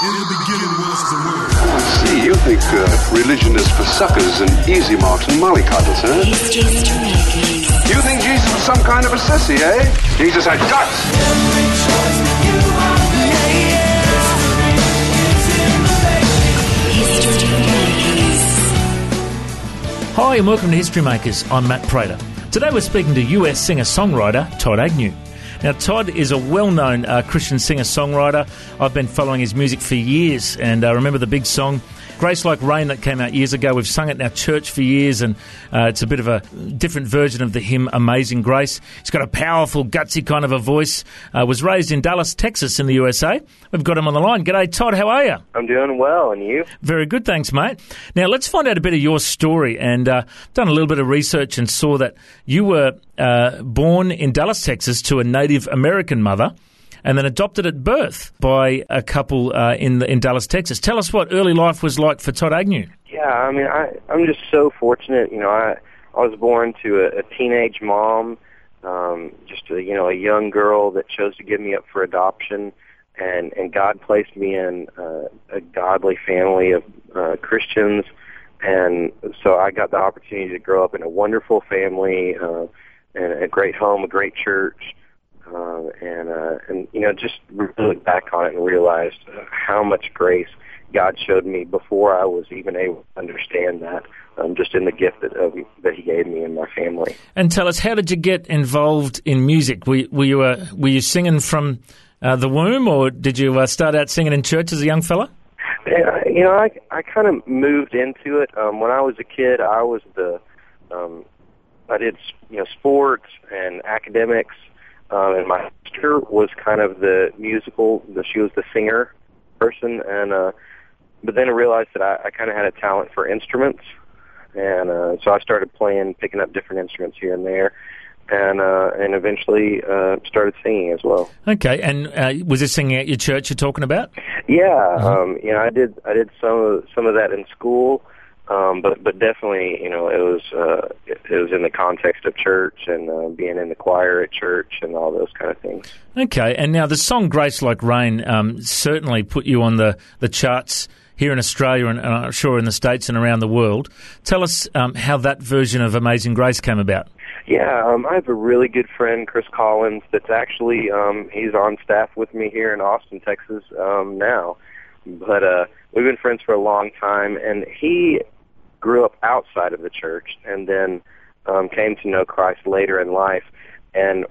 In the beginning was the word. I see. You think uh, religion is for suckers and easy marks and mollycoddles, huh? You think Jesus was some kind of a sissy, eh? Jesus had guts. Hi, and welcome to History Makers. I'm Matt Prater. Today we're speaking to US singer songwriter Todd Agnew. Now, Todd is a well known uh, Christian singer songwriter. I've been following his music for years, and I uh, remember the big song Grace Like Rain that came out years ago. We've sung it in our church for years, and uh, it's a bit of a different version of the hymn Amazing Grace. He's got a powerful, gutsy kind of a voice. Uh, was raised in Dallas, Texas, in the USA. We've got him on the line. G'day, Todd. How are you? I'm doing well, and you? Very good, thanks, mate. Now, let's find out a bit of your story. And uh, done a little bit of research and saw that you were uh, born in Dallas, Texas, to a Native American mother and then adopted at birth by a couple uh, in the, in Dallas, Texas. Tell us what early life was like for Todd Agnew. Yeah, I mean, I I'm just so fortunate. You know, I I was born to a, a teenage mom, um, just a you know a young girl that chose to give me up for adoption, and and God placed me in uh, a godly family of uh, Christians, and so I got the opportunity to grow up in a wonderful family, uh, and a great home, a great church uh, and uh, and you know just really look back on it and realized how much grace God showed me before I was even able to understand that. Um, just in the gift that uh, that He gave me and my family. And tell us, how did you get involved in music? Were, were you uh, were you singing from uh, the womb, or did you uh, start out singing in church as a young fella? Yeah, you know, I I kind of moved into it um, when I was a kid. I was the um, I did you know sports and academics um, and my sister was kind of the musical. The, she was the singer person, and uh, but then I realized that I, I kind of had a talent for instruments, and uh, so I started playing, picking up different instruments here and there, and uh, and eventually uh, started singing as well. Okay, and uh, was this singing at your church you're talking about? Yeah, uh-huh. um, you know, I did I did some of some of that in school. Um, but but definitely, you know, it was uh, it, it was in the context of church and uh, being in the choir at church and all those kind of things. Okay, and now the song "Grace Like Rain" um, certainly put you on the the charts here in Australia and, and, I'm sure in the states and around the world. Tell us um, how that version of "Amazing Grace" came about. Yeah, um, I have a really good friend, Chris Collins, that's actually um, he's on staff with me here in Austin, Texas um, now. But uh, we've been friends for a long time, and he grew up outside of the church and then um, came to know Christ later in life. And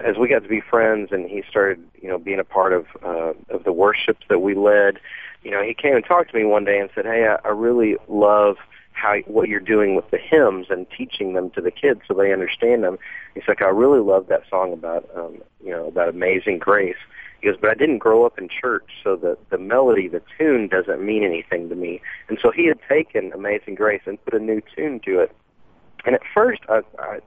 as we got to be friends and he started, you know, being a part of uh, of the worships that we led, you know, he came and talked to me one day and said, "Hey, I, I really love how what you're doing with the hymns and teaching them to the kids so they understand them." He's like, "I really love that song about, um, you know, about amazing grace." He goes, but I didn't grow up in church, so the the melody, the tune doesn't mean anything to me. And so he had taken Amazing Grace and put a new tune to it. And at first, I, I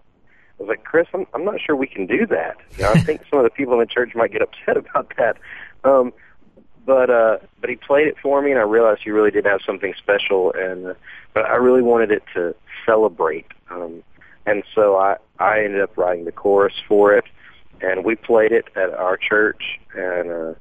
was like, Chris, I'm I'm not sure we can do that. You know, I think some of the people in the church might get upset about that. Um, but uh, but he played it for me, and I realized he really did have something special. And uh, but I really wanted it to celebrate. Um, and so I I ended up writing the chorus for it and we played it at our church, and uh,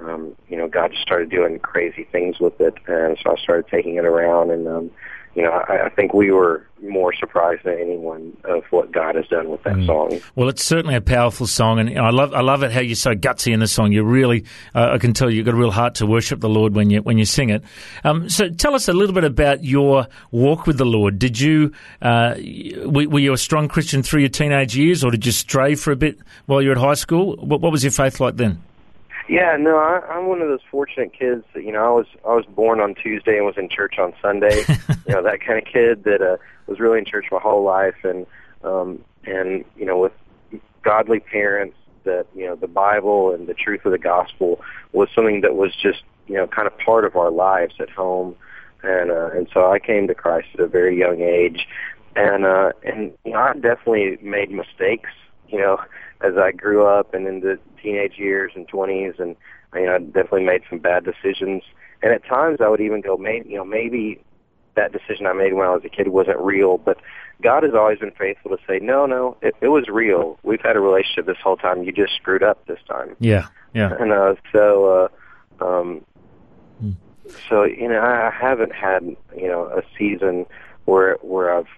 um, you know, God just started doing crazy things with it, and so I started taking it around, and um, you know, I, I think we were more surprised than anyone of what God has done with that mm. song. Well, it's certainly a powerful song, and I love I love it how you're so gutsy in the song. You really, uh, I can tell you've got a real heart to worship the Lord when you when you sing it. Um, so, tell us a little bit about your walk with the Lord. Did you uh, were, were, you a strong Christian through your teenage years, or did you stray for a bit while you were at high school? What, what was your faith like then? Yeah, no, I, I'm one of those fortunate kids that you know I was I was born on Tuesday and was in church on Sunday. you know that kind of kid that uh, was really in church my whole life, and um, and you know with godly parents that you know the Bible and the truth of the gospel was something that was just you know kind of part of our lives at home, and uh, and so I came to Christ at a very young age, and uh, and you know I definitely made mistakes, you know as I grew up and into teenage years and 20s, and you know, I definitely made some bad decisions. And at times, I would even go, maybe you know, maybe that decision I made when I was a kid wasn't real. But God has always been faithful to say, no, no, it, it was real. We've had a relationship this whole time. You just screwed up this time. Yeah, yeah. And uh, so, uh, um, So you know, I haven't had you know a season where where I've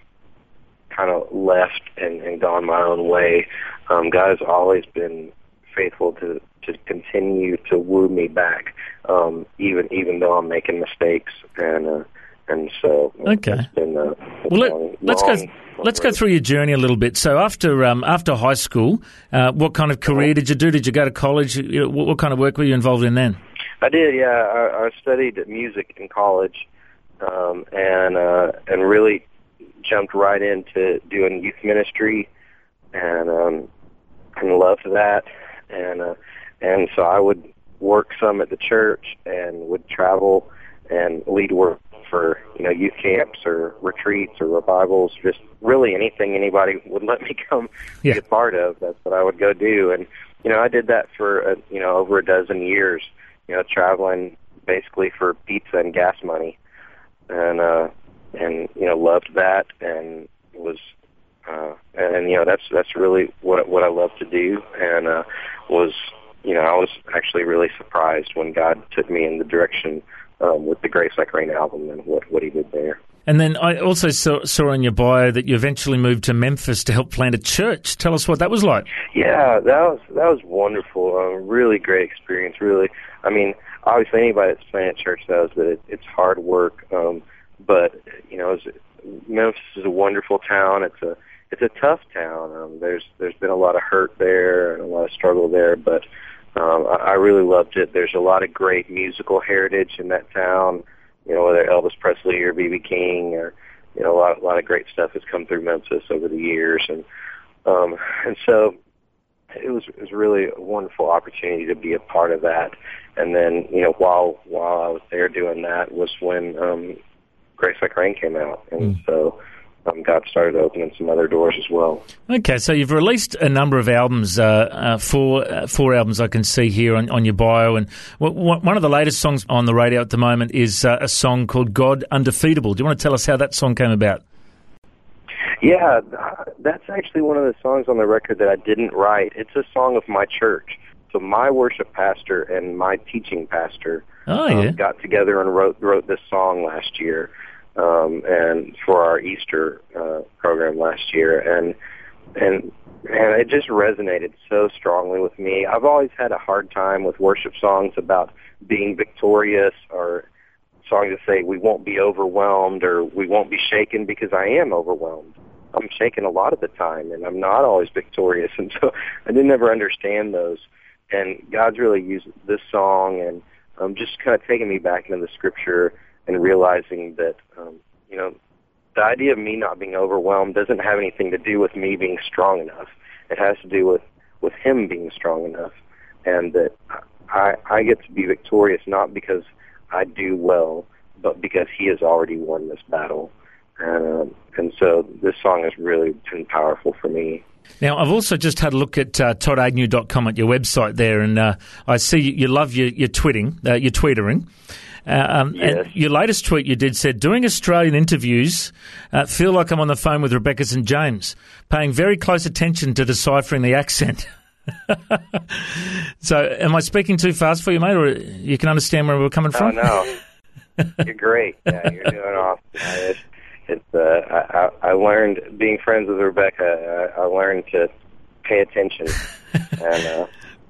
kind of left and, and gone my own way. Um, God has always been faithful to to continue to woo me back, um, even even though I'm making mistakes and. Uh, and so Okay. it's been uh, Well, let, long, let's go. long- long Let's go through your journey a little bit. So after um, after high school, uh, what kind of career did you do? Did you go to college? You know, What, what kind of work were you involved in then? I did, yeah. I, I studied music in college, um, and uh, and really jumped right into doing youth ministry, and um, and loved that, and uh, and so I would work some at the church and would travel and lead work for you know youth camps or retreats or revivals, just really anything anybody would let me come Yeah. be a part of. That's what I would go do, and you know I did that for uh, you know over a dozen years. You know, traveling basically for pizza and gas money, and uh, and you know loved that and was uh, and you know that's that's really what what I love to do, and uh, was you know I was actually really surprised when God took me in the direction um, with the Grace Like Rain album and what what He did there. And then I also saw, saw in your bio that you eventually moved to Memphis to help plant a church. Tell us what that was like. Yeah, that was that was wonderful. Um, really great experience. Really, I mean, obviously anybody that's planted at church knows that it, it's hard work. Um, but you know, Memphis is a wonderful town. It's a it's a tough town. Um, there's there's been a lot of hurt there and a lot of struggle there, but um, I, I really loved it. There's a lot of great musical heritage in that town. You know, whether Elvis Presley or B.B. King or you know a lot a lot of great stuff has come through Memphis over the years, and um, and so it was it was really a wonderful opportunity to be a part of that. And then you know while while I was there doing that was when um, Grace Like Rain came out, and so um, God started opening some other doors as well. Okay, so you've released a number of albums, uh, uh, four uh, four albums I can see here on, on your bio, and w- w- one of the latest songs on the radio at the moment is uh, a song called "God Undefeatable." Do you want to tell us how that song came about? Yeah, that's actually one of the songs on the record that I didn't write. It's a song of my church. So my worship pastor and my teaching pastor Oh um, got together and wrote wrote this song last year, um, and for our Easter uh, program last year, and and and it just resonated so strongly with me. I've always had a hard time with worship songs about being victorious or songs that say we won't be overwhelmed or we won't be shaken because I am overwhelmed. I'm shaken a lot of the time and I'm not always victorious and so I didn't ever understand those. And God's really used this song and um, just kind of taking me back into the scripture and realizing that, um, you know, the idea of me not being overwhelmed doesn't have anything to do with me being strong enough. It has to do with, with Him being strong enough and that I, I get to be victorious not because I do well, but because He has already won this battle. And, um, and so this song has really been powerful for me. Now, I've also just had a look at uh, toddagnew.com at your website there, and uh, I see you, you love your, your tweeting, uh, your tweetering. Uh, um, Yes. and your latest tweet you did said, doing Australian interviews, uh, feel like I'm on the phone with Rebecca St. James, paying very close attention to deciphering the accent. so, am I speaking too fast for you, mate, or you can understand where we're coming Oh from? no, you're great. Yeah, you're doing awesome. I, it's, it's uh, I, I I learned being friends with Rebecca. I, I learned to pay attention, and uh,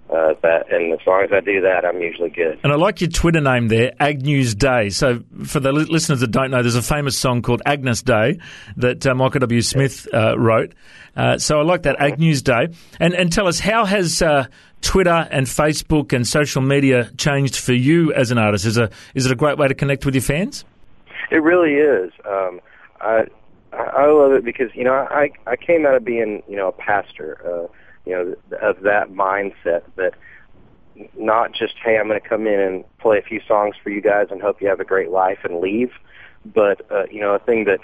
uh, that and as long as I do that, I'm usually good. And I like your Twitter name there, Agnew's Day. So, for the li- listeners that don't know, there's a famous song called Agnus Dei that uh, Michael W. Smith uh, wrote. Uh, so, I like that Agnew's Day. And and tell us, how has uh, Twitter and Facebook and social media changed for you as an artist? Is a is it a great way to connect with your fans? It really is. Um, I I love it because you know I I came out of being you know a pastor, uh, you know of that mindset that not just hey I'm going to come in and play a few songs for you guys and hope you have a great life and leave, but uh, you know a thing that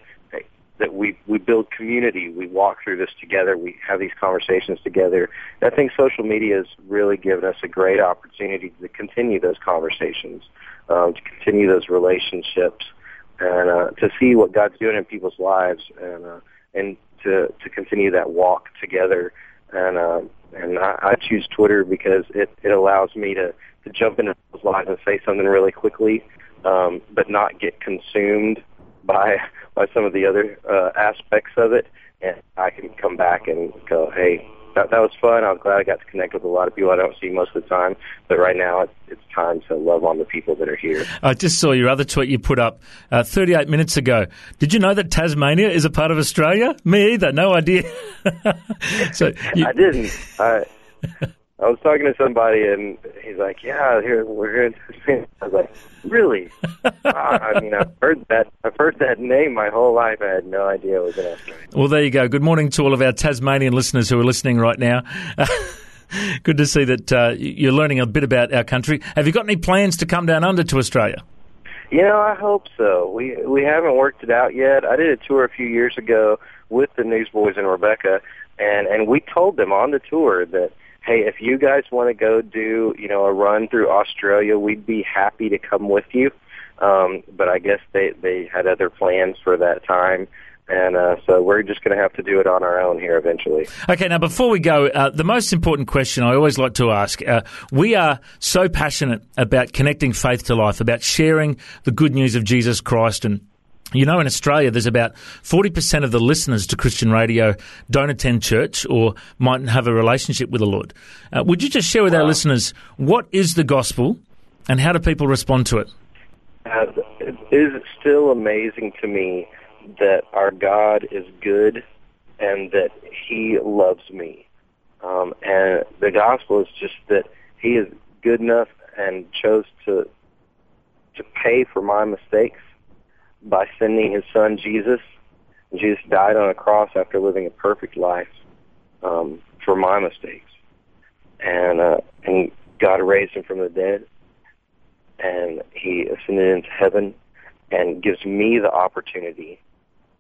that we we build community, we walk through this together, we have these conversations together. And I think social media has really given us a great opportunity to continue those conversations, um, to continue those relationships and uh, to see what God's doing in people's lives, and uh, and to to continue that walk together. And uh, and I, I choose Twitter because it it allows me to to jump into those lives and say something really quickly, um, but not get consumed by by some of the other uh, aspects of it, and I can come back and go, hey, that that was fun. I was glad I got to connect with a lot of people I don't see most of the time. But right now, it's, it's time to love on the people that are here. I just saw your other tweet you put up uh, 38 minutes ago. Did you know that Tasmania is a part of Australia? Me either. No idea. so you... I didn't. I I was talking to somebody and he's like, "Yeah, here we're here." I was like, "Really?" I mean, I've heard that. I've heard that name my whole life. I had no idea it was in Australia. Well, there you go. Good morning to all of our Tasmanian listeners who are listening right now. Good to see that uh, you're learning a bit about our country. Have you got any plans to come down under to Australia? You know, I hope so. We we haven't worked it out yet. I did a tour a few years ago with the Newsboys and Rebecca, and and we told them on the tour that hey, if you guys want to go do, you know, a run through Australia, we'd be happy to come with you. Um, but I guess they they had other plans for that time. And uh, so we're just going to have to do it on our own here eventually. Okay, now before we go, uh, the most important question I always like to ask uh, we are so passionate about connecting faith to life, about sharing the good news of Jesus Christ and you know, in Australia, there's about 40% of the listeners to Christian radio don't attend church or mightn't have a relationship with the Lord. Uh, would you just share with our listeners what is the gospel and how do people respond to it? Uh, it is still amazing to me that our God is good and that He loves me. Um, and the gospel is just that He is good enough and chose to to pay for my mistakes by sending his son Jesus. Jesus died on a cross after living a perfect life um, for my mistakes, and uh, and God raised him from the dead, and he ascended into heaven, and gives me the opportunity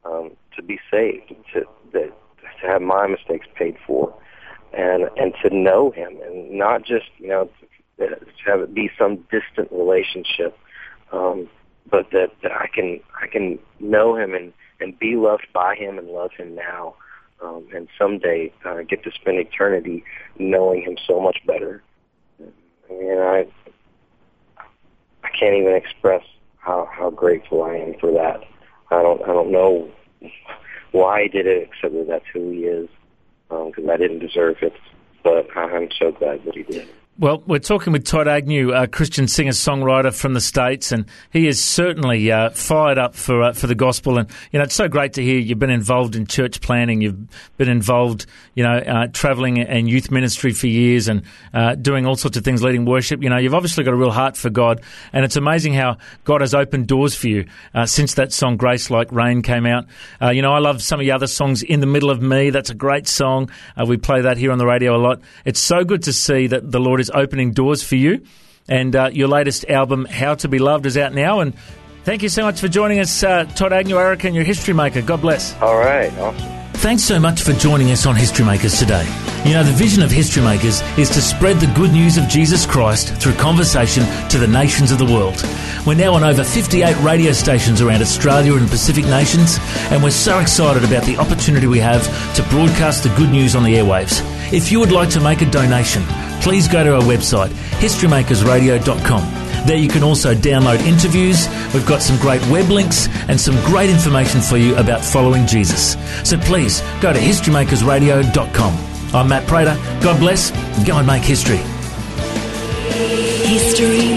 um, to be saved, to that to have my mistakes paid for, and and to know Him, and not just you know to have it be some distant relationship. Um, but that, that I can I can know him and and be loved by him and love him now, um, and someday uh, get to spend eternity knowing him so much better. I mean, I I can't even express how how grateful I am for that. I don't I don't know why he did it, except that that's who he is, because um, I didn't deserve it. But I'm so glad that he did. Well, we're talking with Todd Agnew, a Christian singer songwriter from the States, and he is certainly uh, fired up for uh, for the gospel. And you know, it's so great to hear you've been involved in church planning, you've been involved, you know, uh, traveling and youth ministry for years, and uh, doing all sorts of things, leading worship. You know, you've obviously got a real heart for God, and it's amazing how God has opened doors for you uh, since that song "Grace Like Rain" came out. Uh, you know, I love some of the other songs. "In the Middle of Me," that's a great song. we play that here on the radio a lot. It's so good to see that the Lord is opening doors for you. And uh, your latest album, How to Be Loved, is out now. And thank you so much for joining us, uh, Todd Agnew, Eric, and your history maker. God bless. All right. Awesome. Thanks so much for joining us on History Makers today. You know, the vision of History Makers is to spread the good news of Jesus Christ through conversation to the nations of the world. We're now on over 58 radio stations around Australia and Pacific nations, and we're so excited about the opportunity we have to broadcast the good news on the airwaves. If you would like to make a donation, please go to our website, historymakersradio.com. There you can also download interviews. We've got some great web links and some great information for you about following Jesus. So please go to historymakersradio.com. I'm Matt Prater. God bless. Go and make history. History